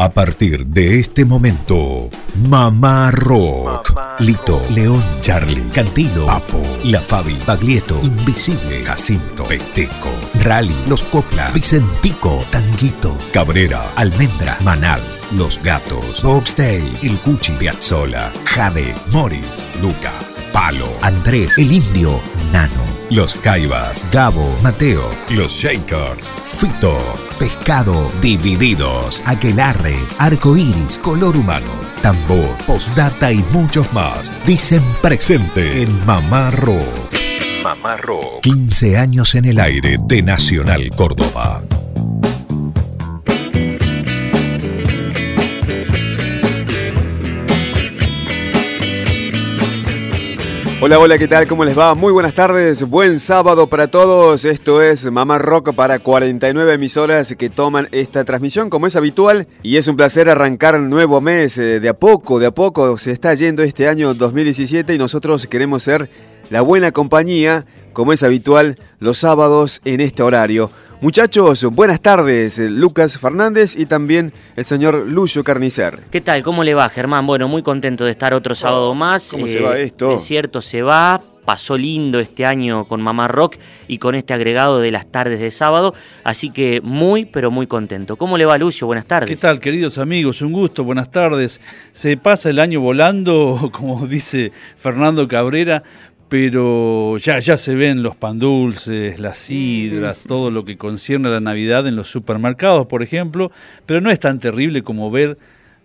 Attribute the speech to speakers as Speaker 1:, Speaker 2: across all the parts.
Speaker 1: A partir de este momento, Mamá Rock. Lito, León, Charlie, Cantilo, Papo, La Fabi, Baglietto, Invisible, Jacinto, Peteco, Rally, Los Copla, Vicentico, Tanguito, Cabrera, Almendra, Manal, Los Gatos, Boxtail, El Cuchi, Piazzola, Jade, Morris, Luca, Palo, Andrés, El Indio, Nano, Los Jaivas, Gabo, Mateo, Los Shakers, Fito, Pescado, Divididos, Aquelarre, Arcoiris, Color Humano, Tambor, Postdata y muchos más. Dicen presente en. Mamá Rock. 15 años en el aire de Nacional Córdoba.
Speaker 2: Hola, hola, ¿qué tal? ¿Cómo les va? Muy buenas tardes, buen sábado para todos. Esto es Mamá Rock para 49 emisoras que toman esta transmisión como es habitual y es un placer arrancar un nuevo mes. Eh, de a poco, de a poco se está yendo este año 2017 y nosotros queremos ser la buena compañía como es habitual los sábados en este horario. Muchachos, buenas tardes. Lucas Fernández y también el señor Lucio Carnicer.
Speaker 3: ¿Qué tal? ¿Cómo le va, Germán? Bueno, muy contento de estar otro sábado más.
Speaker 2: ¿Cómo se va esto?
Speaker 3: Es cierto, se va. Pasó lindo este año con Mamá Rock y con este agregado de las tardes de sábado. Así que muy, pero muy contento. ¿Cómo le va, Lucio? Buenas tardes.
Speaker 4: ¿Qué tal, queridos amigos? Un gusto, buenas tardes. Se pasa el año volando, como dice Fernando Cabrera pero ya, ya se ven los pan dulces, las sidras, todo lo que concierne a la Navidad en los supermercados, por ejemplo, pero no es tan terrible como ver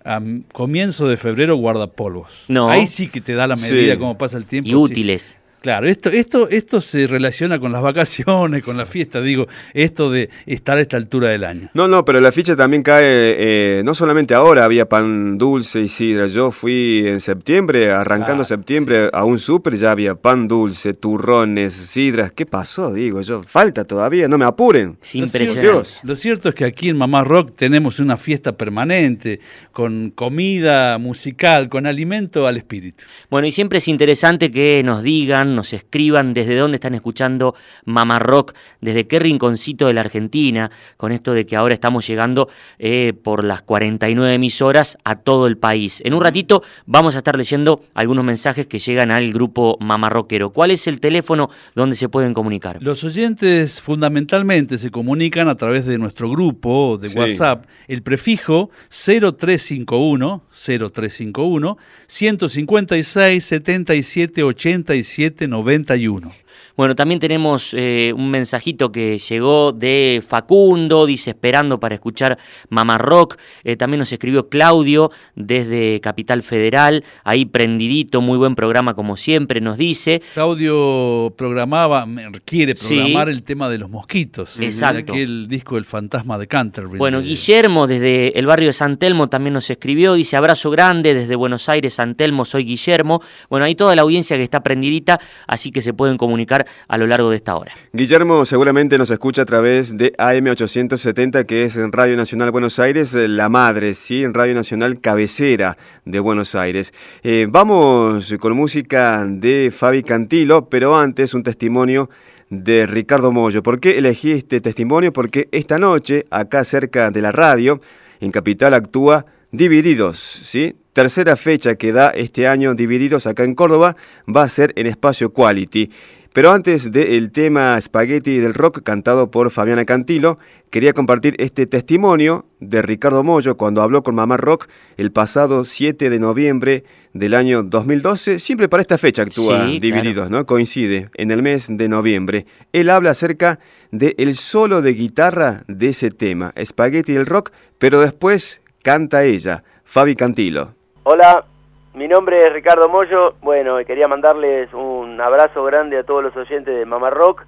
Speaker 4: a comienzo de febrero guardapolvos.
Speaker 3: No.
Speaker 4: Ahí sí que te da la medida cómo pasa el tiempo.
Speaker 3: Y útiles.
Speaker 4: Claro, esto, esto, esto se relaciona con las vacaciones, con la fiesta, digo, esto de estar a esta altura del año.
Speaker 2: No, no, pero la ficha también cae, eh, no solamente ahora había pan dulce y sidra, yo fui en septiembre, arrancando
Speaker 4: Ah,
Speaker 2: septiembre a un súper, ya había pan dulce, turrones, sidras, ¿qué pasó? Digo yo, falta todavía, no me apuren.
Speaker 3: Es
Speaker 4: Lo
Speaker 3: impresionante.
Speaker 4: cierto, lo cierto es que aquí en Mamá Rock tenemos una fiesta permanente, con comida musical, con alimento al espíritu.
Speaker 3: Bueno, y siempre es interesante que nos digan, nos escriban desde dónde están escuchando Mamá Rock, desde qué rinconcito de la Argentina, con esto de que ahora estamos llegando eh, por las 49 emisoras a todo el país. En un ratito vamos a estar leyendo algunos mensajes que llegan al grupo Mamá Rockero. ¿Cuál es el teléfono donde se pueden comunicar?
Speaker 4: Los oyentes fundamentalmente se comunican a través de nuestro grupo de
Speaker 2: Sí.
Speaker 4: WhatsApp, el prefijo 0351 0351 156 77 87 91.
Speaker 3: Bueno, también tenemos eh, un mensajito que llegó de Facundo, dice esperando para escuchar Mamá Rock. Eh, también nos escribió Claudio desde Capital Federal, ahí prendidito, muy buen programa como siempre, nos dice.
Speaker 4: Claudio programaba, quiere
Speaker 3: Sí.
Speaker 4: programar el tema de los mosquitos.
Speaker 3: Exacto.
Speaker 4: Aquel disco El fantasma de Canterbury.
Speaker 3: Bueno,
Speaker 4: de-
Speaker 3: Guillermo desde el barrio de San Telmo también nos escribió, dice abrazo grande desde Buenos Aires, San Telmo, soy Guillermo. Bueno, ahí toda la audiencia que está prendidita, así que se pueden comunicar a lo largo de esta hora.
Speaker 2: Guillermo seguramente nos escucha a través de AM870, que es en Radio Nacional Buenos Aires, eh, la madre, ¿sí? En Radio Nacional Cabecera de Buenos Aires. Eh, vamos con música de Fabi Cantilo, pero antes un testimonio de Ricardo Mollo. ¿Por qué elegí este testimonio? Porque esta noche, acá cerca de la radio, en Capital actúa Divididos, ¿sí? Tercera fecha que da este año Divididos acá en Córdoba va a ser en Espacio Quality. Pero antes del tema Spaghetti del Rock cantado por Fabiana Cantilo, quería compartir este testimonio de Ricardo Mollo cuando habló con Mamá Rock el pasado 7 de noviembre del año 2012. Siempre para esta fecha actúa
Speaker 3: Sí,
Speaker 2: Divididos, ¿no? Coincide en el mes de noviembre. Él habla acerca del el solo de guitarra de ese tema, Spaghetti del Rock, pero después canta ella, Fabi Cantilo.
Speaker 5: Hola, mi nombre es Ricardo Mollo. Bueno, quería mandarles un abrazo grande a todos los oyentes de Mamá Rock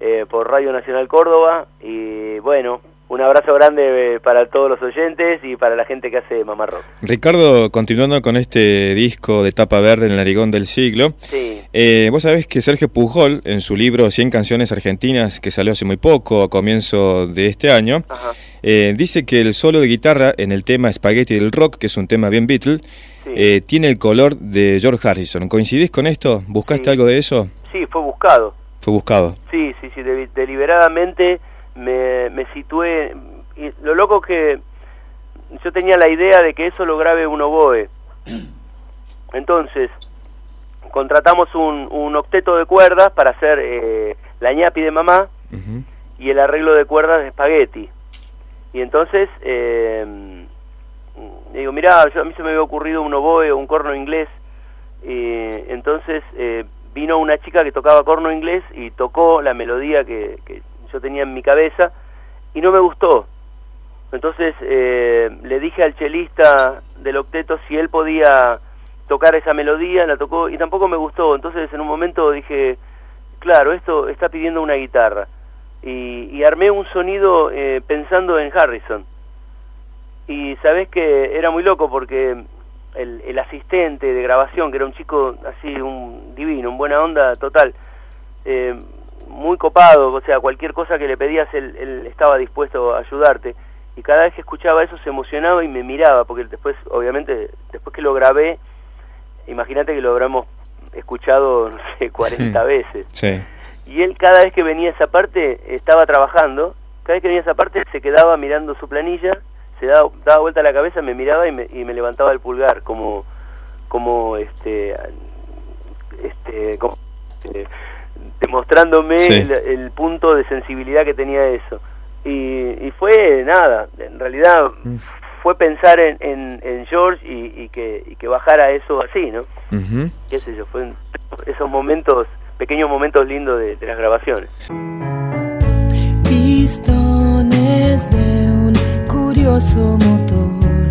Speaker 5: eh, por Radio Nacional Córdoba. Y bueno, un abrazo grande eh, para todos los oyentes y para la gente que hace Mamá Rock.
Speaker 6: Ricardo, continuando con este disco de tapa verde en el narigón del siglo,
Speaker 5: Sí,
Speaker 6: eh, vos sabés que Sergio Pujol, en su libro 100 canciones argentinas, que salió hace muy poco, a comienzo de este año,
Speaker 5: ajá,
Speaker 6: eh, dice que el solo de guitarra en el tema Spaghetti del Rock, que es un tema bien Beatle,
Speaker 5: sí.
Speaker 6: eh, tiene el color de George Harrison. ¿Coincidís con esto? ¿Buscaste
Speaker 5: Sí.
Speaker 6: algo de eso?
Speaker 5: sí, fue buscado.
Speaker 6: Fue buscado.
Speaker 5: Sí, sí, sí, de- deliberadamente me, me situé. y lo loco que yo tenía la idea de que eso lo grabe un oboe. Entonces, contratamos un, un octeto de cuerdas para hacer eh, la ñapi de mamá y el arreglo de cuerdas de espagueti. Y entonces, eh, digo, mirá, a mí se me había ocurrido un oboe o un corno inglés. y entonces eh, vino una chica que tocaba corno inglés y tocó la melodía que, que yo tenía en mi cabeza y no me gustó. Entonces eh, le dije al chelista del octeto si él podía tocar esa melodía, la tocó y tampoco me gustó. Entonces en un momento dije, claro, esto está pidiendo una guitarra. Y, armé un sonido eh, pensando en Harrison. Y sabes que era muy loco porque el, asistente de grabación, que era un chico así, un divino, un buena onda total, eh, muy copado, o sea, cualquier cosa que le pedías él, él estaba dispuesto a ayudarte y cada vez que escuchaba eso se emocionaba y me miraba, porque después, obviamente, después que lo grabé, imagínate que lo habremos escuchado, no sé, 40 veces.
Speaker 6: Sí.
Speaker 5: Y él cada vez que venía esa parte, estaba trabajando, cada vez que venía esa parte se quedaba mirando su planilla, se daba, daba vuelta la cabeza, me miraba y me, y me levantaba el pulgar, como, como este, este, como, eh, demostrándome el punto de sensibilidad que tenía eso. Y, fue nada, en realidad mm. fue pensar en, en, George y, que, y que bajara eso así, ¿no? ¿Qué sé yo? Fue esos momentos, pequeños momentos lindos de, de las grabaciones.
Speaker 7: Pistones de un curioso motor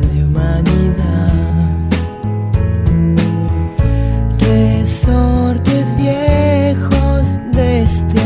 Speaker 7: de humanidad. Resortes viejos de este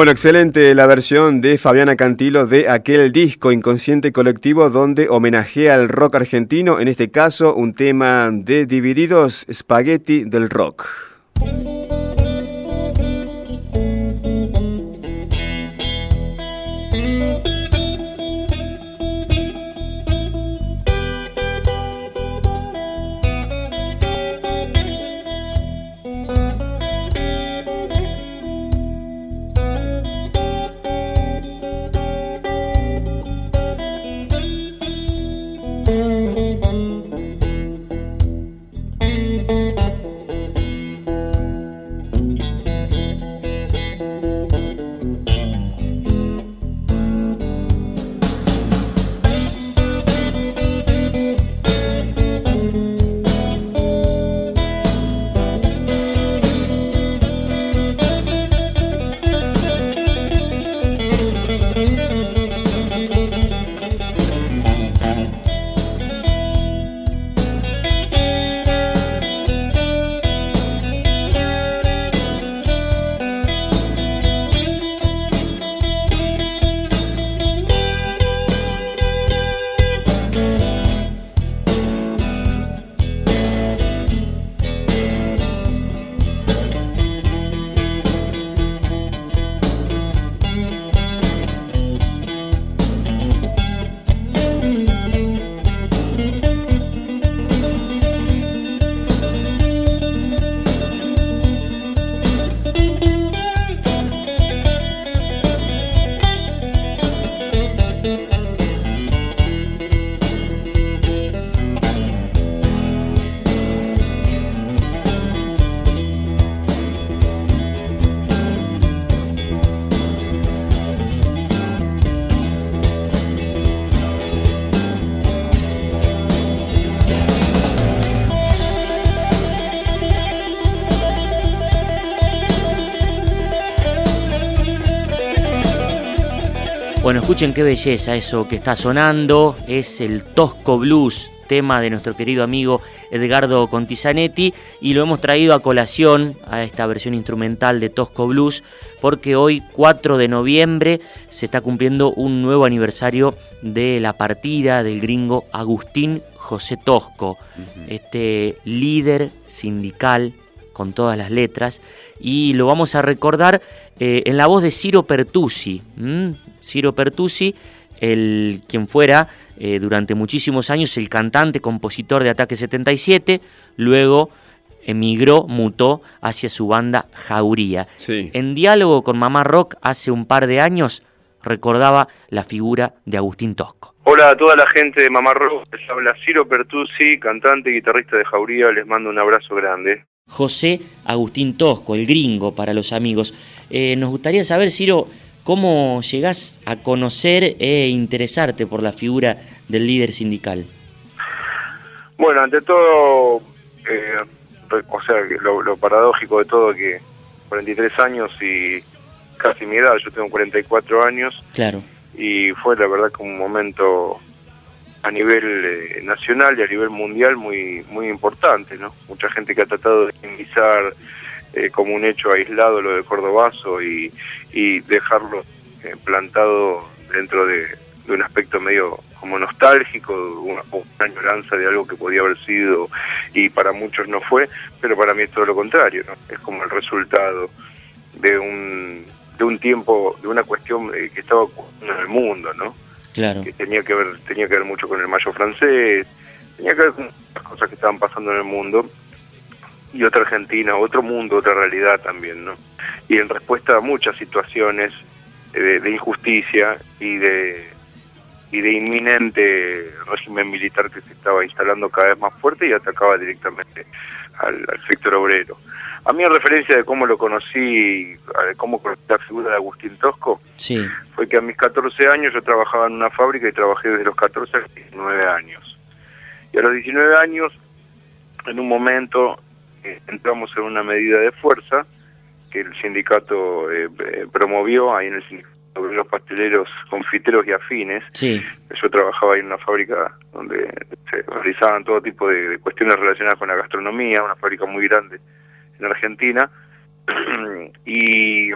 Speaker 2: Bueno, excelente la versión de Fabiana Cantilo de aquel disco Inconsciente Colectivo donde homenajea al rock argentino, en este caso un tema de Divididos Spaghetti del Rock.
Speaker 3: Bueno, escuchen qué belleza eso que está sonando. Es el Tosco Blues, tema de nuestro querido amigo Edgardo Contizanetti. Y lo hemos traído a colación a esta versión instrumental de Tosco Blues, porque hoy, 4 de noviembre, se está cumpliendo un nuevo aniversario de la partida del gringo Agustín José Tosco, este líder sindical con todas las letras, y lo vamos a recordar eh, en la voz de Ciro Pertusi. Ciro Pertusi, el, quien fuera eh, durante muchísimos años el cantante, compositor de Ataque 77, luego emigró, mutó hacia su banda Jauría. En diálogo con Mamá Rock hace un par de años recordaba la figura de Agustín Tosco.
Speaker 8: Hola a toda la gente de Mamá Rock, les habla Ciro Pertusi, cantante y guitarrista de Jauría, les mando un abrazo grande.
Speaker 3: José Agustín Tosco, el gringo para los amigos. Eh, nos gustaría saber, Ciro, cómo llegás a conocer e interesarte por la figura del líder sindical.
Speaker 8: Bueno, ante todo, eh, o sea, lo, lo, paradójico de todo que 43 años y casi mi edad, yo tengo 44 años.
Speaker 3: Claro.
Speaker 8: Y fue la verdad que un momento a nivel eh, nacional y a nivel mundial muy muy importante, ¿no? Mucha gente que ha tratado de minimizar eh, como un hecho aislado lo de Cordobazo y, y dejarlo eh, plantado dentro de, un aspecto medio como nostálgico, una, una añoranza de algo que podía haber sido y para muchos no fue, pero para mí es todo lo contrario, ¿no? Es como el resultado de un, de un tiempo, de una cuestión que estaba en el mundo, ¿no?
Speaker 3: Claro.
Speaker 8: que tenía que ver tenía que ver mucho con el mayo francés, tenía que ver con las cosas que estaban pasando en el mundo y otra Argentina, otro mundo, otra realidad también, ¿no? Y en respuesta a muchas situaciones de, injusticia y de y de inminente régimen militar que se estaba instalando cada vez más fuerte y atacaba directamente al sector obrero. A mí en referencia de cómo lo conocí, de cómo conocí la figura de Agustín Tosco,
Speaker 3: sí.
Speaker 8: fue que a mis 14 años yo trabajaba en una fábrica y trabajé desde los 14 a los 19 años. Y a los 19 años, en un momento, eh, entramos en una medida de fuerza que el sindicato eh, eh promovió ahí en el sindicato de los pasteleros, confiteros y afines.
Speaker 3: Sí.
Speaker 8: Yo trabajaba ahí en una fábrica donde se realizaban todo tipo de, de cuestiones relacionadas con la gastronomía, una fábrica muy grande en Argentina y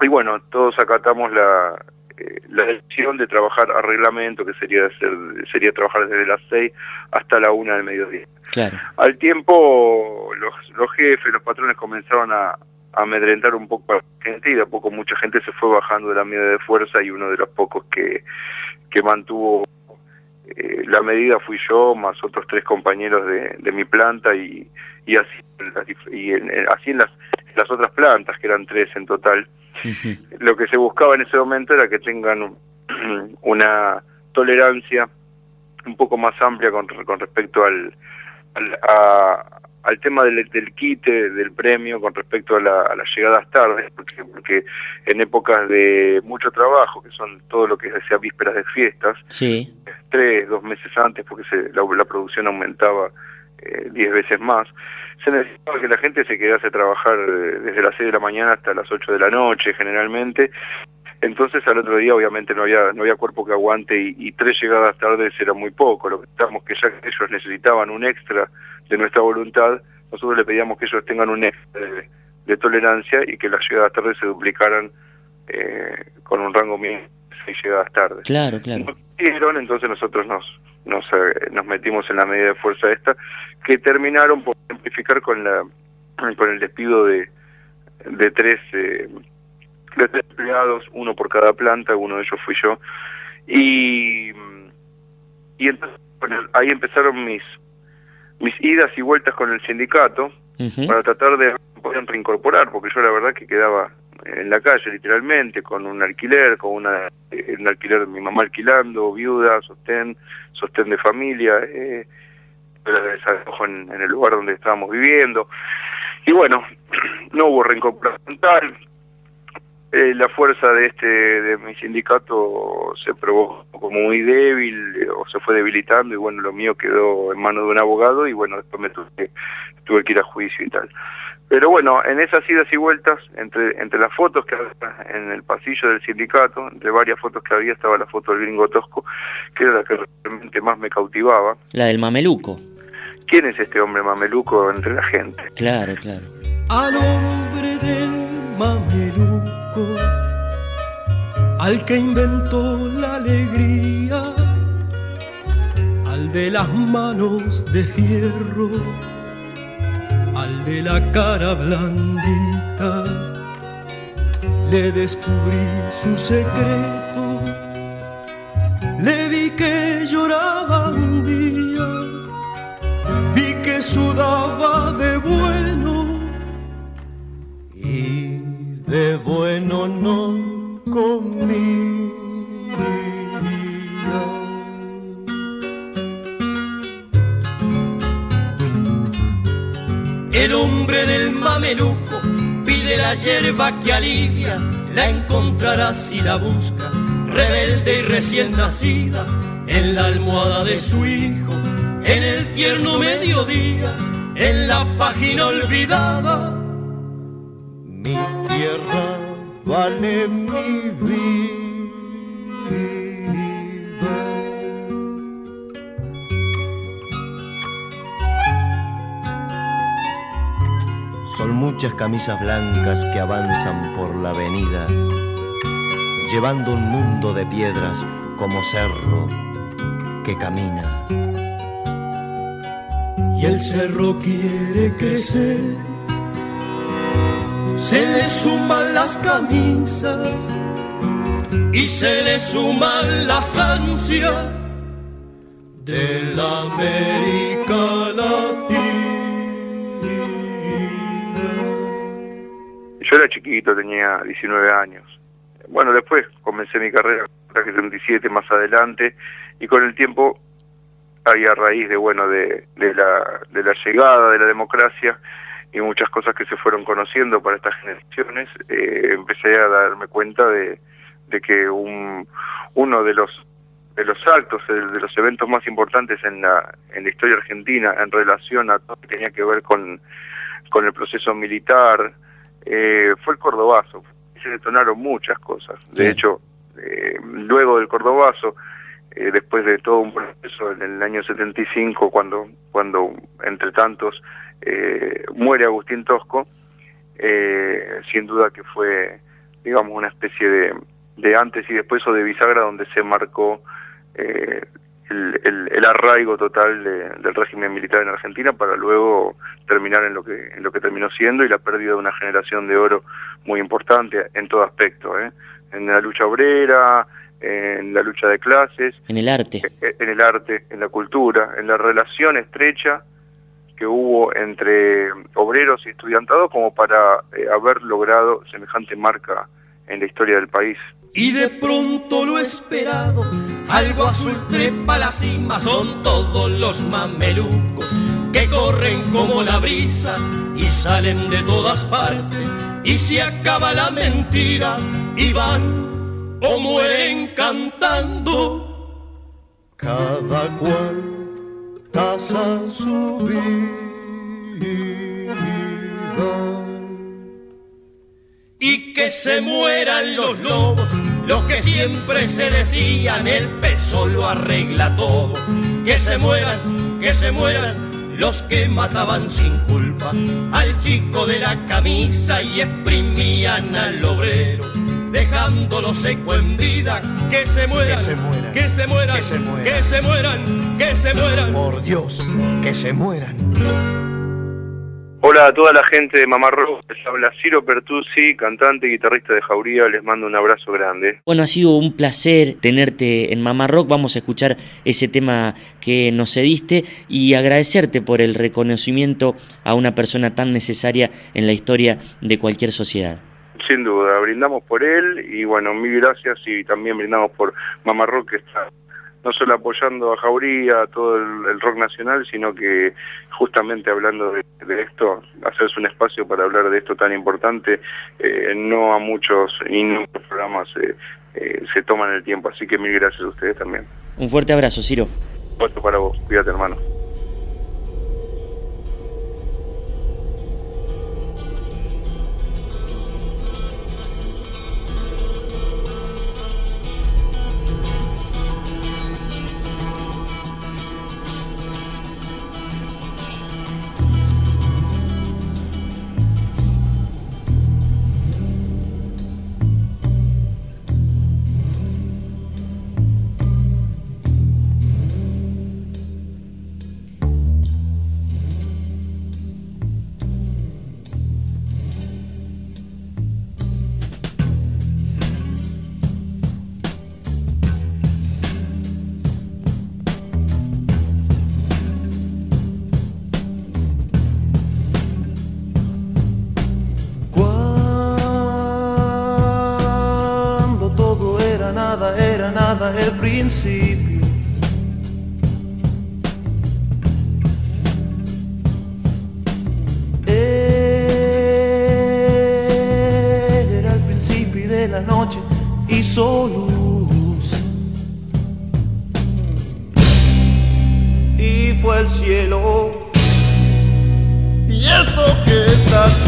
Speaker 8: y bueno, todos acatamos la, eh, la decisión de trabajar a reglamento, que sería, hacer, sería trabajar desde las 6 hasta la 1 del mediodía.
Speaker 3: Claro.
Speaker 8: Al tiempo, los, los jefes, los patrones comenzaron a, amedrentar un poco a la gente y de a poco mucha gente se fue bajando de la medida de fuerza y uno de los pocos que, que mantuvo eh, la medida fui yo, más otros tres compañeros de, de mi planta y, y así, y en, así en las, las otras plantas, que eran tres en total. Lo que se buscaba en ese momento era que tengan una tolerancia un poco más amplia con, con respecto al, al, a, al tema del, del quite, del premio, con respecto a, la, a las llegadas tardes, porque, porque en épocas de mucho trabajo, que son todo lo que sea vísperas de fiestas,
Speaker 3: sí.
Speaker 8: tres, dos meses antes, porque se, la, la producción aumentaba eh, diez veces más, se necesitaba que la gente se quedase a trabajar eh, desde las seis de la mañana hasta las ocho de la noche generalmente, entonces al otro día obviamente no había, no había cuerpo que aguante y, tres llegadas tardes era muy poco, lo que estamos que ya ellos necesitaban un extra de nuestra voluntad, nosotros le pedíamos que ellos tengan un extra de, de tolerancia y que las llegadas tardes se duplicaran eh, con un rango mínimo de seis llegadas tardes.
Speaker 3: Claro, claro.
Speaker 8: No entonces nosotros nos, nos, eh, nos metimos en la medida de fuerza esta, que terminaron por simplificar con, la, con el despido de, de tres... Eh, de tres empleados, uno por cada planta, uno de ellos fui yo, y, y entonces bueno, ahí empezaron mis, mis idas y vueltas con el sindicato para tratar de poder reincorporar, porque yo la verdad que quedaba en la calle literalmente, con un alquiler, con una, eh, un alquiler de mi mamá alquilando, viuda, sostén, sostén de familia, eh, en, en el lugar donde estábamos viviendo. Y bueno, no hubo reincorporación tal, eh, la fuerza de este de mi sindicato se probó como muy débil o se fue debilitando y bueno lo mío quedó en manos de un abogado y bueno después me tuve, tuve que ir a juicio y tal pero bueno en esas idas y vueltas entre entre las fotos que había en el pasillo del sindicato entre varias fotos que había estaba la foto del gringo tosco que era la que realmente más me cautivaba
Speaker 3: La del mameluco.
Speaker 8: quién es este hombre mameluco entre la gente
Speaker 3: Claro, claro.
Speaker 9: al hombre del mameluco, al que inventó la alegría, al de las manos de fierro, al de la cara blandita, le descubrí su secreto, le vi que lloraba un día, vi que sudaba de bueno y de bueno no comía. El hombre del mameluco pide la hierba que alivia, la encontrará si la busca, rebelde y recién nacida, en la almohada de su hijo, en el tierno mediodía, en la página olvidada. Mi tierra vale mi vida.
Speaker 10: Son muchas camisas blancas que avanzan por la avenida, llevando un mundo de piedras como cerro que camina.
Speaker 9: y el cerro quiere crecer. Se le suman las camisas y se le suman las ansias de la América Latina.
Speaker 8: Yo era chiquito, tenía 19 años. Bueno, después comencé mi carrera, traje 37 más adelante, y con el tiempo, ahí a raíz de, bueno, de, de, la, de la llegada de la democracia y muchas cosas que se fueron conociendo para estas generaciones, eh, empecé a darme cuenta de, de que un, uno de los de los actos, de, los eventos más importantes en la, en la historia argentina en relación a todo lo que tenía que ver con, con el proceso militar, eh, fue el Cordobazo. Se detonaron muchas cosas. De
Speaker 3: Sí.
Speaker 8: hecho, eh, luego del Cordobazo, eh, después de todo un proceso en el año 75, cuando, cuando entre tantos muere Agustín Tosco, sin duda que fue digamos, una especie de, de antes y después o de bisagra donde se marcó eh, el, arraigo total del régimen militar en Argentina para luego terminar en lo que en lo que terminó siendo y la pérdida de una generación de oro muy importante en todo aspecto, ¿eh? en la lucha obrera, en la lucha de clases,
Speaker 3: en el arte,
Speaker 8: eh, en el arte, en la cultura, en la relación estrecha que hubo entre obreros y estudiantados como para eh, haber logrado semejante marca en la historia del país.
Speaker 9: Y de pronto lo esperado, algo azul trepa la cima, son todos los mamelucos que corren como la brisa y salen de todas partes y se acaba la mentira y van o mueren cantando.
Speaker 10: Cada cual casa su vida
Speaker 9: y que se mueran los lobos, los que siempre se decían el peso lo arregla todo, que se mueran, que se mueran los que mataban sin culpa al chico de la camisa y exprimían al obrero, dejándolo seco en vida, que se mueran, que se mueran, que se mueran, que se mueran, que se mueran, que se mueran.
Speaker 10: por Dios, que se mueran.
Speaker 8: Hola a toda la gente de Mamá Rock, les habla Ciro Pertusi, cantante y guitarrista de Jauría, les mando un abrazo grande.
Speaker 3: Bueno, ha sido un placer tenerte en Mamá Rock, vamos a escuchar ese tema que nos cediste y agradecerte por el reconocimiento a una persona tan necesaria en la historia de cualquier sociedad.
Speaker 8: Sin duda, brindamos por él y bueno, mil gracias y también brindamos por Mamá Rock que está no solo apoyando a Jauría, a todo el, rock nacional, sino que justamente hablando de, esto, hacerse un espacio para hablar de esto tan importante, eh, no a muchos y muchos programas eh, eh, se toman el tiempo, así que mil gracias a ustedes también.
Speaker 3: Un fuerte abrazo, Ciro.
Speaker 8: Puesto para vos, cuídate hermano.
Speaker 11: el cielo y esto que está aquí.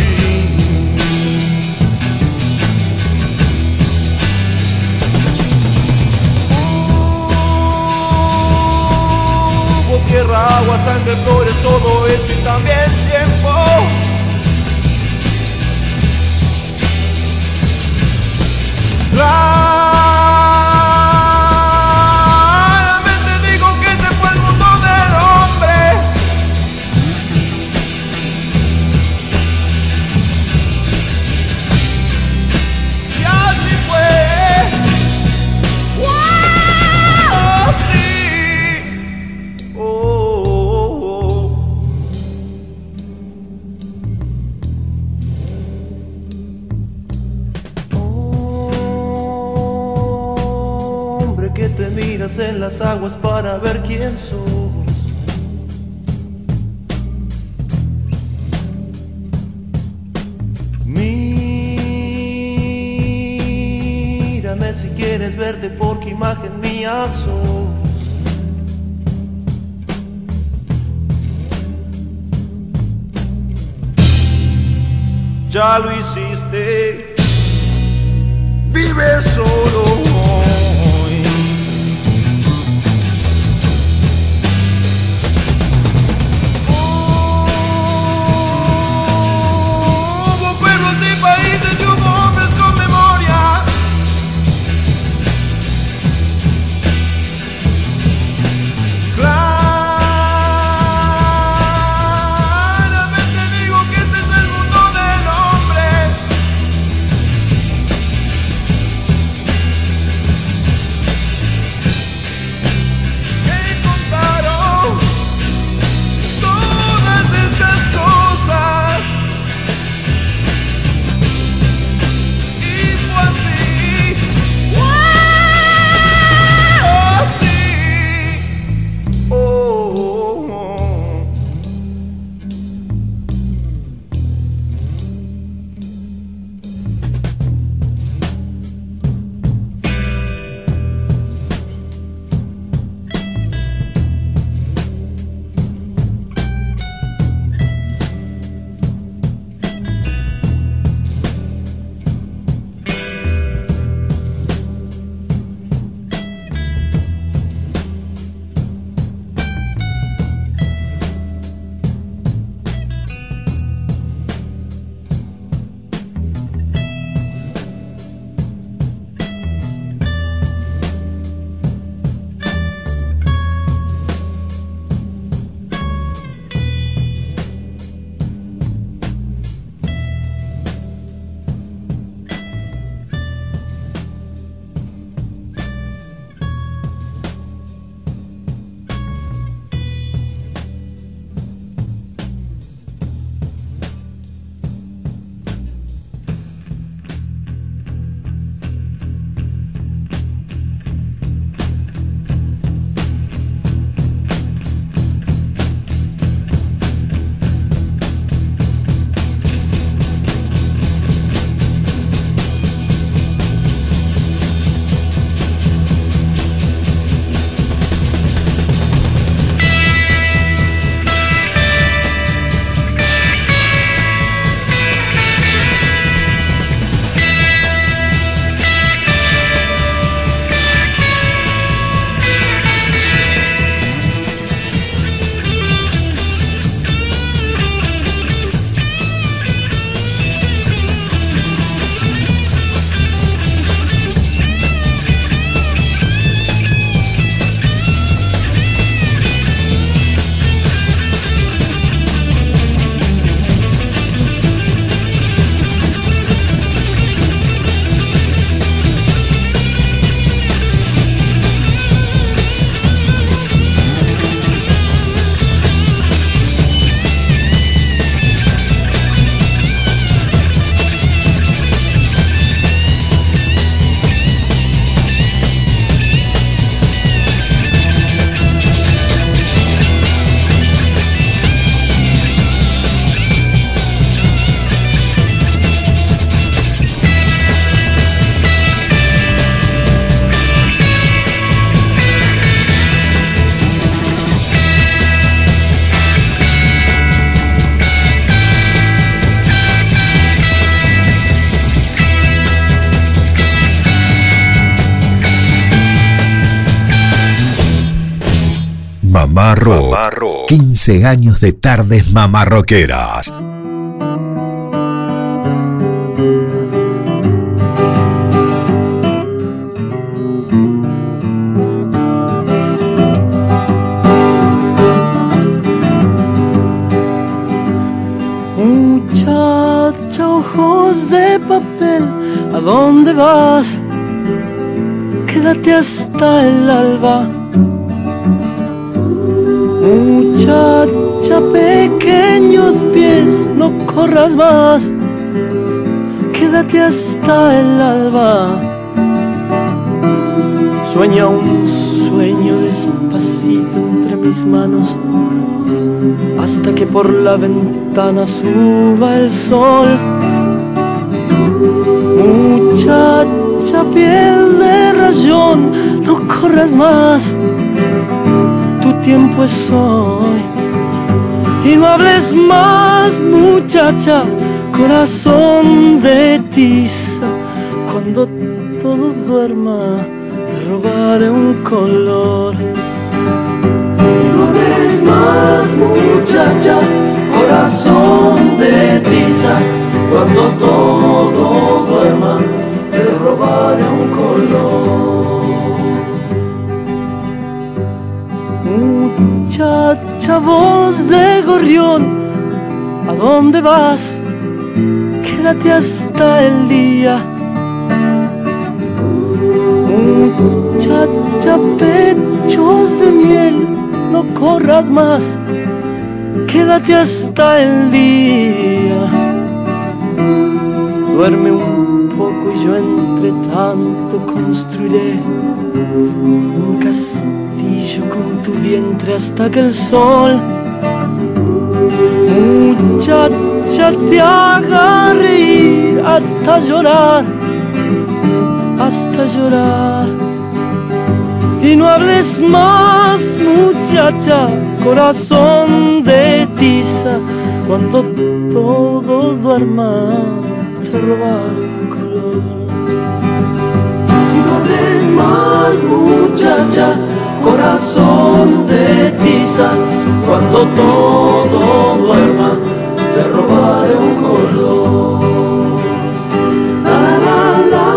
Speaker 11: Hubo tierra, agua, sangre, flores, todo eso y también tiempo. aguas para ver quién sos. Mírame si quieres verte porque imagen mía sos. Ya lo hice
Speaker 1: Mamá Rock. 15 años de tardes mamarroqueras.
Speaker 12: Muchacha, ojos de papel, ¿a dónde vas? Quédate hasta el alba Muchacha, pequeños pies, no corras más, quédate hasta el alba. Sueña un sueño despacito entre mis manos, hasta que por la ventana suba el sol. Muchacha, piel de rayón, no corras más tiempo es hoy. Y no hables más, muchacha, corazón de tiza. Cuando todo duerma, te robaré un color. Y no hables más, muchacha, corazón de tiza. Cuando todo duerma, te robaré un color. Muchacha voz de gorrión, ¿a dónde vas? Quédate hasta el día. Muchacha pechos de miel, no corras más, quédate hasta el día. Duerme un poco y yo entre tanto construiré un castillo con tu vientre hasta que el sol muchacha te haga reír hasta llorar, hasta llorar. Y no hables más, muchacha, corazón de tiza, cuando todo duerma te roba color. Y no hables más, muchacha, corazón de tiza, cuando todo duerma, te robaré un color. La la la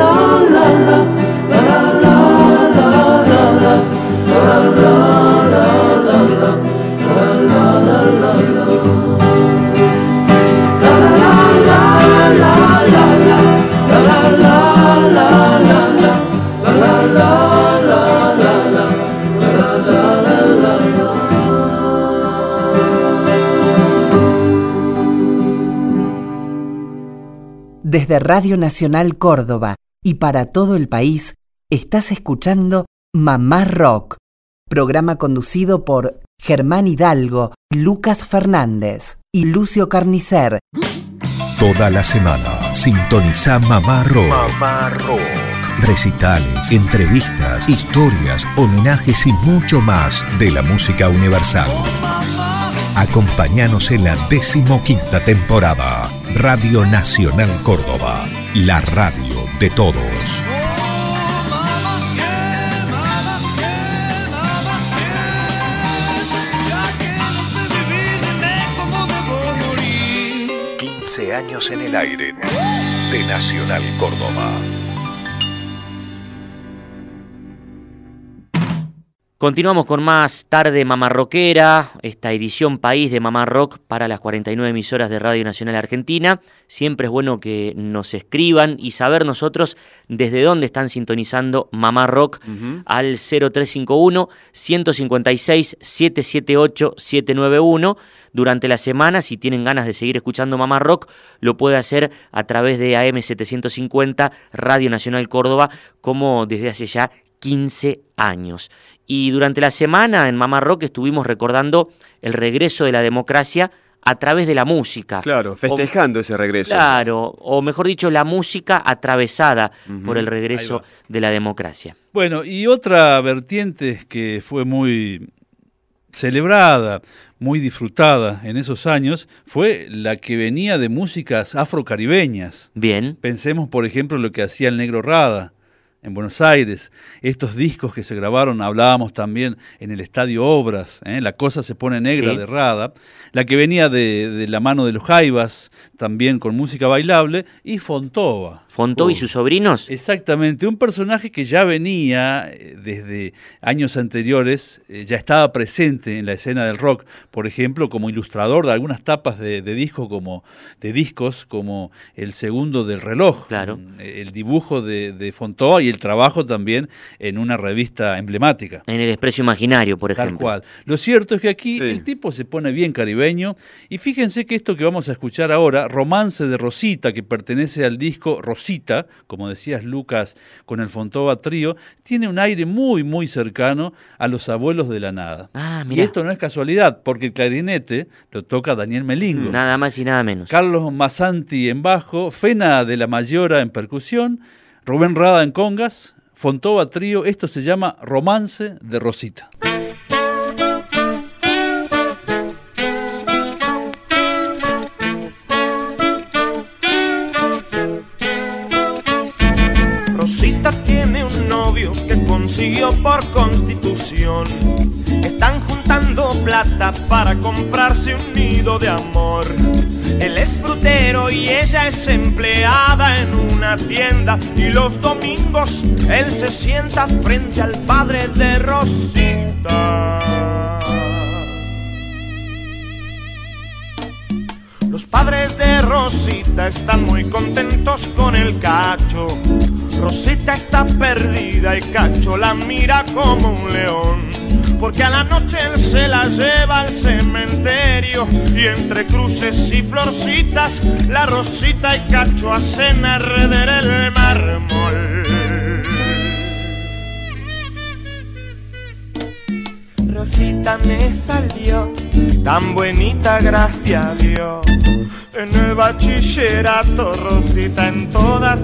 Speaker 12: la la la la la la la la la la
Speaker 13: Desde Radio Nacional Córdoba y para todo el país, estás escuchando Mamá Rock, programa conducido por Germán Hidalgo, Lucas Fernández y Lucio Carnicer.
Speaker 1: Toda la semana, sintoniza Mamá Rock. Mamá Rock. Recitales, entrevistas, historias, homenajes y mucho más de la música universal. Acompáñanos en la decimoquinta temporada. Radio Nacional Córdoba, la radio de todos. 15 años en el aire de Nacional Córdoba.
Speaker 3: Continuamos con más tarde mamarroquera, esta edición país de Mamá Rock para las 49 emisoras de Radio Nacional Argentina. Siempre es bueno que nos escriban y saber nosotros desde dónde están sintonizando Mamá Rock al 0351 156 778 791. Durante la semana, si tienen ganas de seguir escuchando Mamá Rock, lo puede hacer a través de AM750 Radio Nacional Córdoba, como desde hace ya 15 años. Y durante la semana en Mamá Rock estuvimos recordando el regreso de la democracia a través de la música.
Speaker 2: Claro, festejando ese regreso.
Speaker 3: Claro, o mejor dicho, la música atravesada por el regreso de la democracia.
Speaker 4: Bueno, y otra vertiente que fue muy celebrada, muy disfrutada en esos años, fue la que venía de músicas afrocaribeñas.
Speaker 3: Bien.
Speaker 4: Pensemos, por ejemplo, lo que hacía el Negro Rada en Buenos Aires. Estos discos que se grabaron, hablábamos también en el Estadio Obras, ¿eh? La Cosa se pone negra de Rada, la que venía de, la mano de los Jaivas, también con música bailable, y Fontova.
Speaker 3: ¿Fontova y sus sobrinos?
Speaker 4: Exactamente, un personaje que ya venía eh, desde años anteriores, eh, ya estaba presente en la escena del rock, por ejemplo, como ilustrador de algunas tapas de, disco como, de discos, como el segundo del reloj,
Speaker 3: claro.
Speaker 4: el dibujo de, de Fontova y el trabajo también en una revista emblemática.
Speaker 3: En el Expreso Imaginario, por ejemplo.
Speaker 4: Tal cual. Lo cierto es que aquí el tipo se pone bien caribeño y fíjense que esto que vamos a escuchar ahora, Romance de Rosita, que pertenece al disco Rosita, como decías Lucas con el Fontova Trío, tiene un aire muy, muy cercano a los abuelos de la nada.
Speaker 3: Ah,
Speaker 4: y esto no es casualidad, porque el clarinete lo toca Daniel Melingo.
Speaker 3: Nada más y nada menos.
Speaker 4: Carlos Masanti en bajo, Fena de la Mayora en percusión, Rubén Rada en congas, Fontova Trío, esto se llama Romance de Rosita.
Speaker 14: Rosita tiene un novio que consiguió por constitución. Plata para comprarse un nido de amor. Él es frutero y ella es empleada en una tienda y los domingos él se sienta frente al padre de Rosita. Los padres de Rosita están muy contentos con el cacho. Rosita está perdida y Cacho la mira como un león porque a la noche él se la lleva al cementerio y entre cruces y florcitas la rosita y cacho hacen arder el mármol. Rosita me salió tan bonita, gracias a Dios. En el bachillerato, Rosita en todas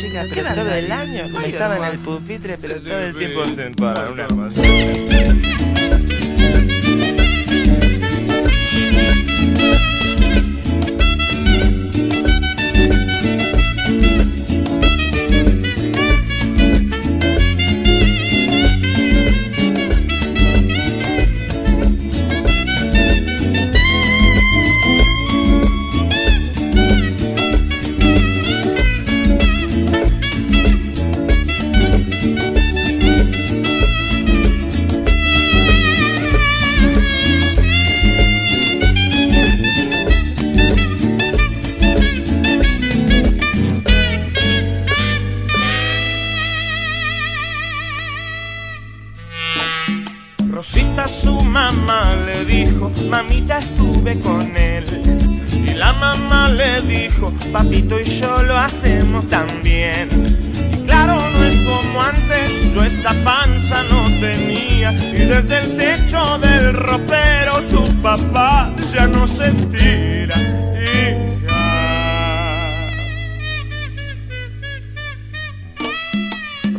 Speaker 14: chica, pero todo el año estaba en el pupitre, pero todo el tiempo sentada. Una con él. Y la mamá le dijo, papito y yo lo hacemos también. Y claro, no es como antes, yo esta panza no tenía. Y desde el techo del ropero tu papá ya no se tira.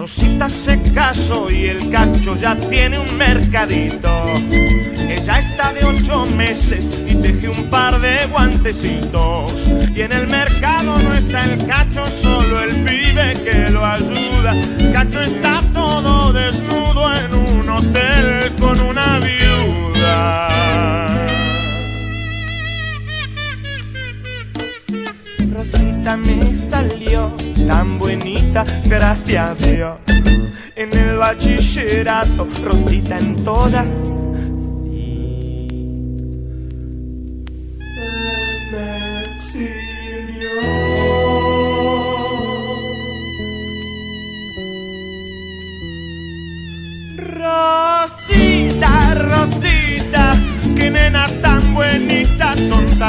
Speaker 14: Rosita se casó y el cacho ya tiene un mercadito. Ella está de ocho meses y teje un par de guantecitos. Y en el mercado no está el cacho, solo el pibe que lo ayuda. Cacho está todo desnudo en un hotel con una viuda. Rosita me salió tan bonita, gracias a Dios. En el bachillerato, Rosita en todas.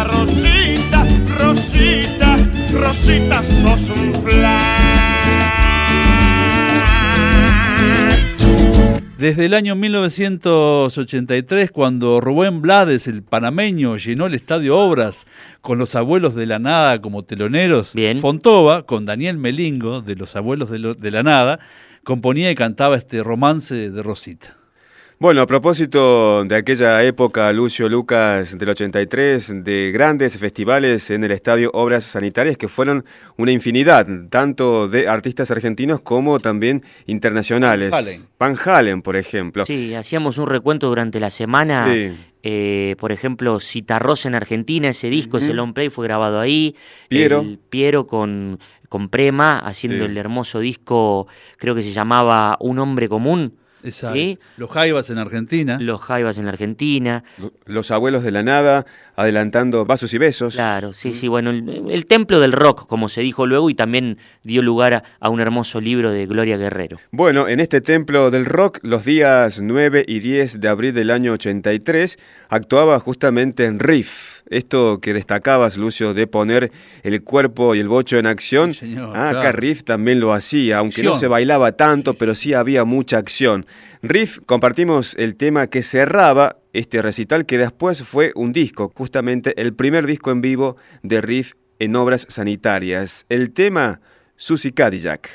Speaker 14: Rosita, Rosita, sos un
Speaker 4: Desde el año 1983, cuando Rubén Blades, el panameño, llenó el estadio Obras con los abuelos de la nada como teloneros, Fontova, con Daniel Melingo, de los abuelos de la nada, componía y cantaba este romance de Rosita.
Speaker 2: Bueno, a propósito de aquella época, Lucio Lucas del 83, de grandes festivales en el Estadio Obras Sanitarias que fueron una infinidad, tanto de artistas argentinos como también internacionales.
Speaker 4: Van Halen.
Speaker 2: Van Halen, por ejemplo.
Speaker 3: Sí, hacíamos un recuento durante la semana.
Speaker 2: Sí.
Speaker 3: eh, por ejemplo, Citarrosa en Argentina, ese disco, ese long play fue grabado ahí.
Speaker 2: Piero.
Speaker 3: El Piero con, con Prema, haciendo
Speaker 2: Sí.
Speaker 3: el hermoso disco, creo que se llamaba Un hombre común.
Speaker 4: Exacto.
Speaker 3: ¿sí?
Speaker 4: Los Jaivas en Argentina.
Speaker 3: Los Jaivas en la Argentina.
Speaker 2: Los abuelos de la nada, adelantando vasos y besos.
Speaker 3: Claro, sí, sí, bueno, el, el templo del rock, como se dijo luego, y también dio lugar a, a un hermoso libro de Gloria Guerrero.
Speaker 2: Bueno, en este templo del rock, los días 9 y 10 de abril del año 83, actuaba justamente en Riff. Esto que destacabas, Lucio, de poner el cuerpo y el bocho en acción.
Speaker 4: Sí, señor,
Speaker 2: ah, acá. Riff también lo hacía, aunque no se bailaba tanto, pero sí había mucha acción. Riff compartimos el tema que cerraba este recital, que después fue un disco, justamente el primer disco en vivo de Riff en obras sanitarias. El tema Susie Cadillac.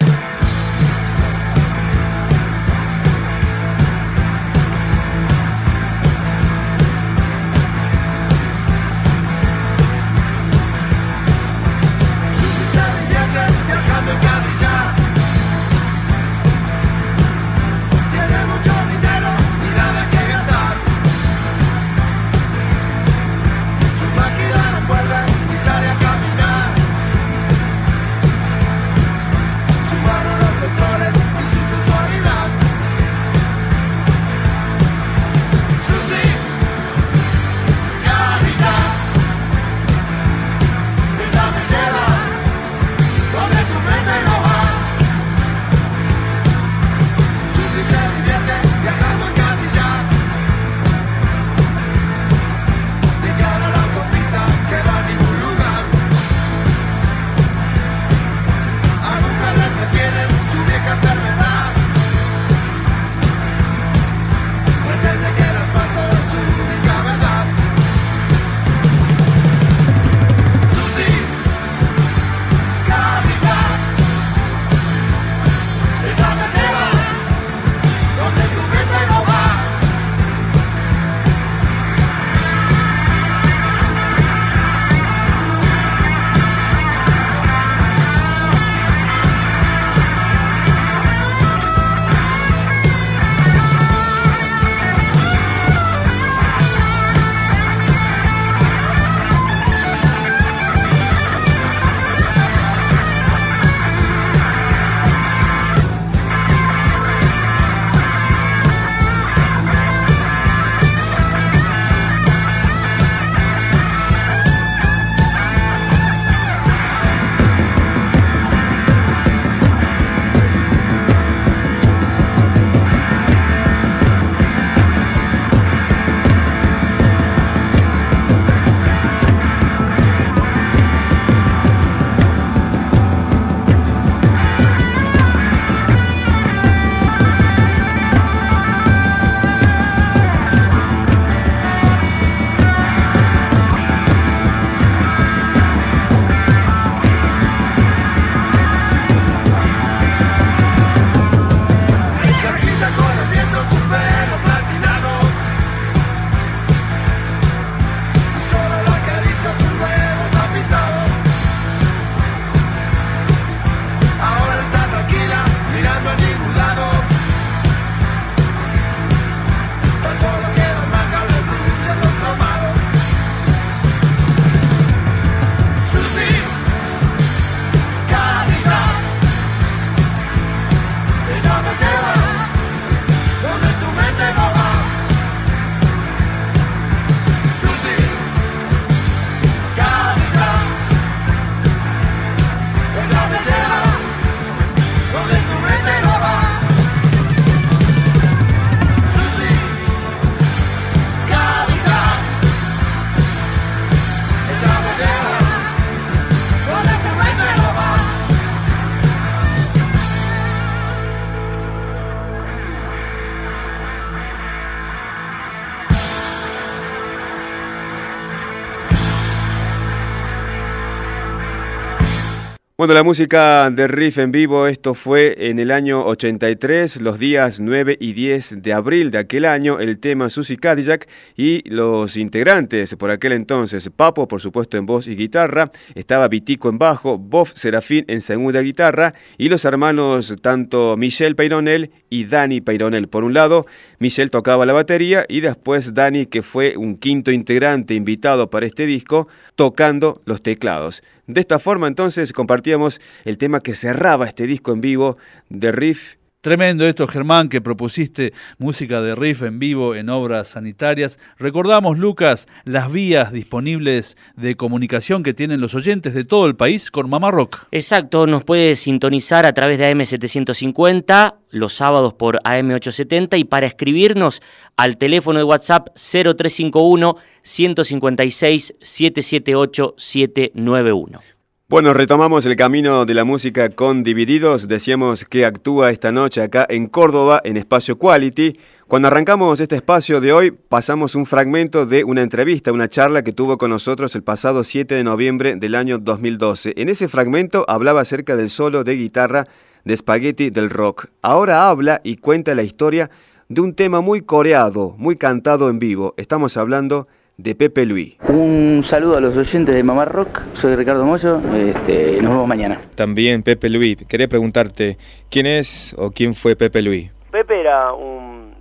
Speaker 2: Bueno, la música de Riff en vivo, esto fue en el año 83, los días 9 y 10 de abril de aquel año, el tema Susie Cadillac y los integrantes por aquel entonces, Papo, por supuesto, en voz y guitarra, estaba Vitico en bajo, Bob Serafín en segunda guitarra y los hermanos tanto Michel Peyronel y Dani Peyronel. Por un lado, Michel tocaba la batería y después Dani, que fue un quinto integrante invitado para este disco, tocando los teclados. De esta forma entonces compartíamos el tema que cerraba este disco en vivo de Riff
Speaker 4: Tremendo esto, Germán, que propusiste música de riff en vivo en obras sanitarias. Recordamos, Lucas, las vías disponibles de comunicación que tienen los oyentes de todo el país con Mamá Rock.
Speaker 3: Exacto, nos puede sintonizar a través de AM750, los sábados por AM870 y para escribirnos al teléfono de WhatsApp 0351 156 778 791.
Speaker 2: Bueno, retomamos el camino de la música con Divididos. Decíamos que actúa esta noche acá en Córdoba, en Espacio Quality. Cuando arrancamos este espacio de hoy, pasamos un fragmento de una entrevista, una charla que tuvo con nosotros el pasado 7 de noviembre del año 2012. En ese fragmento hablaba acerca del solo de guitarra de Spaghetti del rock. Ahora habla y cuenta la historia de un tema muy coreado, muy cantado en vivo. Estamos hablando de Pepe Luis.
Speaker 15: Un saludo a los oyentes de Mamá Rock, soy Ricardo Moyo, este, nos vemos mañana.
Speaker 6: También Pepe Luis, quería preguntarte, ¿quién es o quién fue Pepe Luis?
Speaker 5: Pepe era un,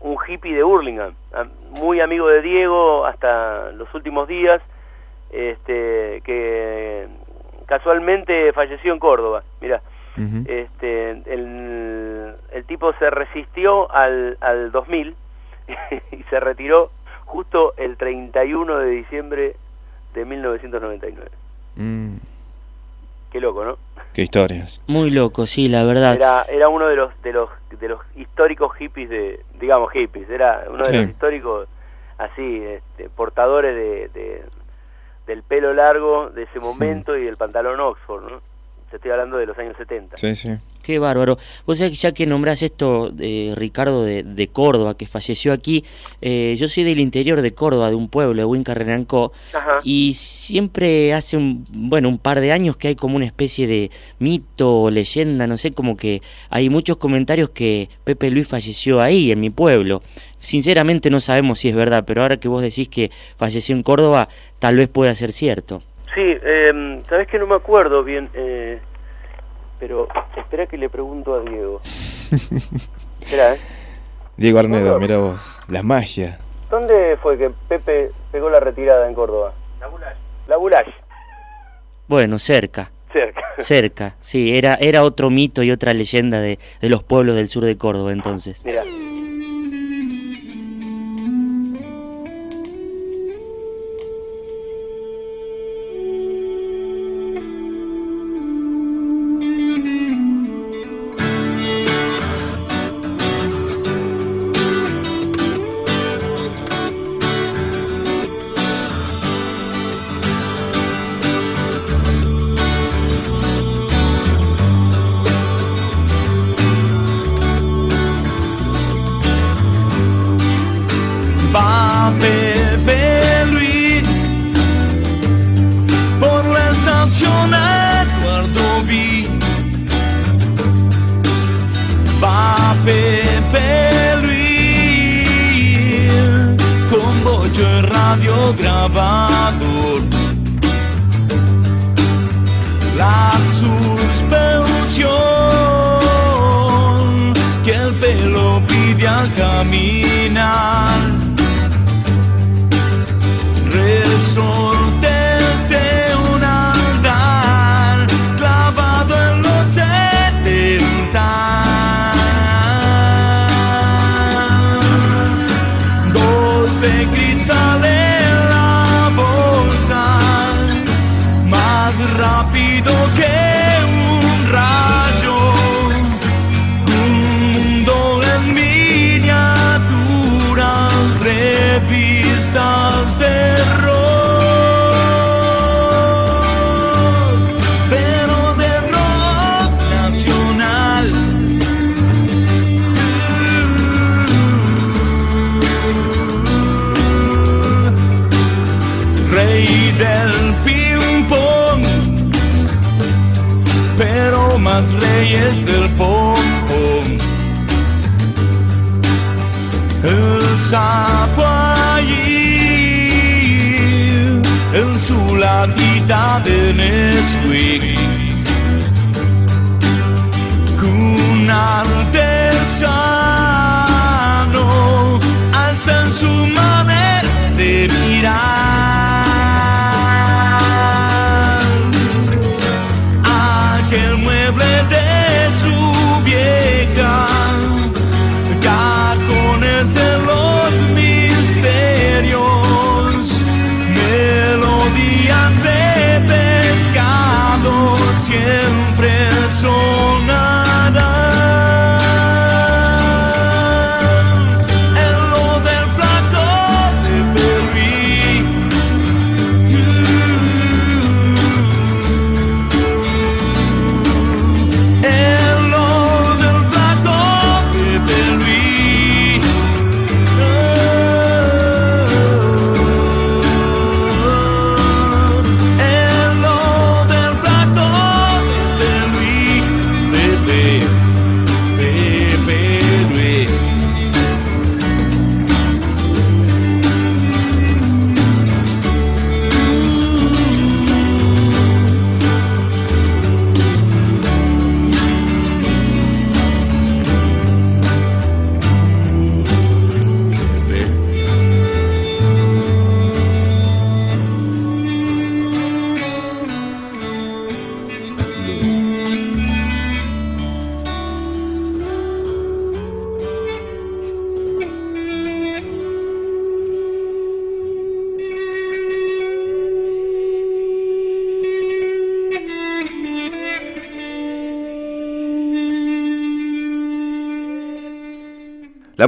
Speaker 5: un hippie de Burlingame, muy amigo de Diego hasta los últimos días, este, que casualmente falleció en Córdoba, mira. este, el, el, tipo se resistió al, al 2000 y se retiró justo el 31 de diciembre de 1999. Mm. Qué loco, ¿no?
Speaker 6: Qué historias.
Speaker 3: Muy loco, sí, la verdad.
Speaker 5: Era, era uno de los de los de los históricos hippies de, digamos hippies, era uno de los históricos así, este, portadores de, del pelo largo de ese momento y del pantalón Oxford, ¿no? Te estoy hablando de los años 70.
Speaker 6: Sí, sí.
Speaker 3: Qué bárbaro. Vos sabés, ya que nombrás esto, de Ricardo, de, Córdoba, que falleció aquí, eh, yo soy del interior de Córdoba, de un pueblo, de Huinca Renancó, y siempre hace un, bueno, un par de años que hay como una especie de mito o leyenda, no sé, como que hay muchos comentarios que Pepe Luis falleció ahí, en mi pueblo. Sinceramente no sabemos si es verdad, pero ahora que vos decís que falleció en Córdoba, tal vez pueda ser cierto.
Speaker 5: Sí, eh, sabes que no me acuerdo bien, eh, pero espera que le pregunto a Diego. espera, ¿eh?
Speaker 6: Diego Arnedo, mira vos, la magia.
Speaker 5: ¿Dónde fue que Pepe pegó la retirada en Córdoba? La Bulash. La Bulash.
Speaker 3: Bueno, cerca.
Speaker 5: Cerca.
Speaker 3: Cerca, sí, era, era otro mito y otra leyenda de, de los pueblos del sur de Córdoba entonces.
Speaker 5: Mira.
Speaker 16: Grabbar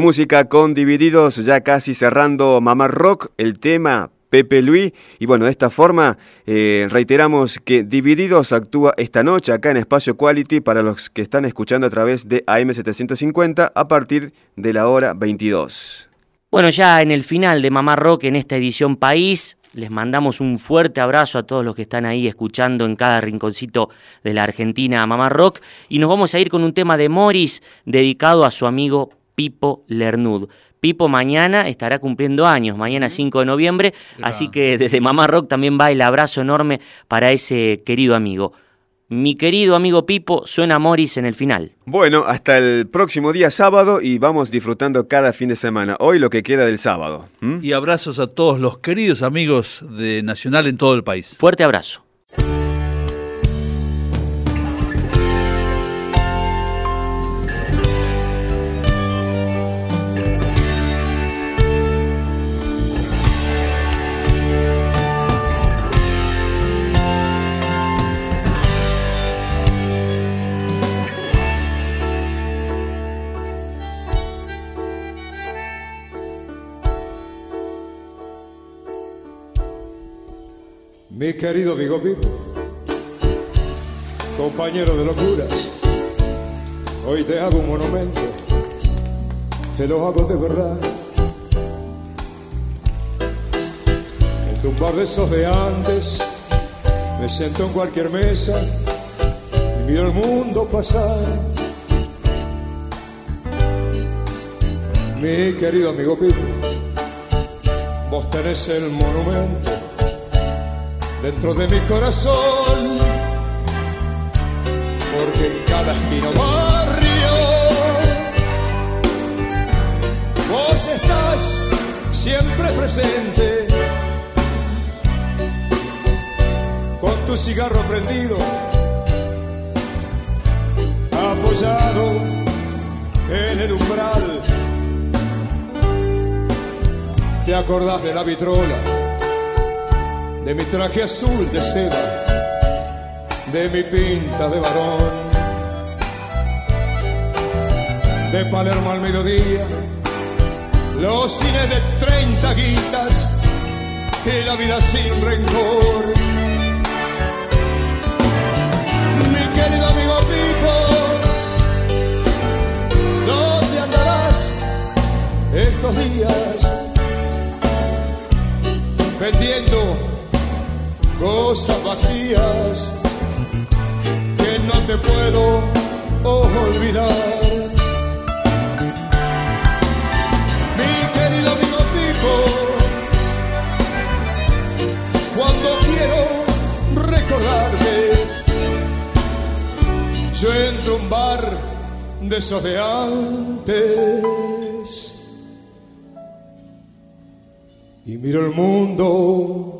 Speaker 16: Música con Divididos, ya casi cerrando Mamá Rock, el tema Pepe Luis. Y bueno, de esta forma eh, reiteramos que Divididos actúa esta noche acá en Espacio Quality para los que están escuchando a través de AM750 a partir de la hora 22.
Speaker 3: Bueno, ya en el final de Mamá Rock en esta edición País, les mandamos un fuerte abrazo a todos los que están ahí escuchando en cada rinconcito de la Argentina Mamá Rock y nos vamos a ir con un tema de Morris dedicado a su amigo Pipo Lernud. Pipo mañana estará cumpliendo años, mañana 5 de noviembre, así que desde Mamá Rock también va el abrazo enorme para ese querido amigo. Mi querido amigo Pipo, suena Morris en el final.
Speaker 16: Bueno, hasta el próximo día sábado y vamos disfrutando cada fin de semana. Hoy lo que queda del sábado.
Speaker 4: Y abrazos a todos los queridos amigos de Nacional en todo el país.
Speaker 3: Fuerte abrazo.
Speaker 17: Mi querido amigo Pipo, compañero de locuras, hoy te hago un monumento, te lo hago de verdad. En tu bar de esos de antes, me siento en cualquier mesa y miro el mundo pasar. Mi querido amigo Pipo, vos tenés el monumento dentro de mi corazón, porque en cada esquina barrio vos estás siempre presente, con tu cigarro prendido, apoyado en el umbral. ¿Te acordás de la vitrola? De mi traje azul de seda, de mi pinta de varón, de Palermo al mediodía, los cines de 30 guitas y la vida sin rencor. Mi querido amigo Pipo, ¿dónde andarás estos días? Vendiendo cosas vacías que no te puedo olvidar. Mi querido amigo Pipo, cuando quiero recordarte, yo entro un bar de esos de antes y miro el mundo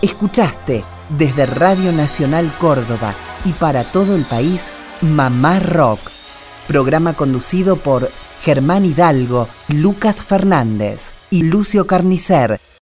Speaker 13: Escuchaste desde Radio Nacional Córdoba y para todo el país Mamá Rock, programa conducido por Germán Hidalgo, Lucas Fernández y Lucio Carnicer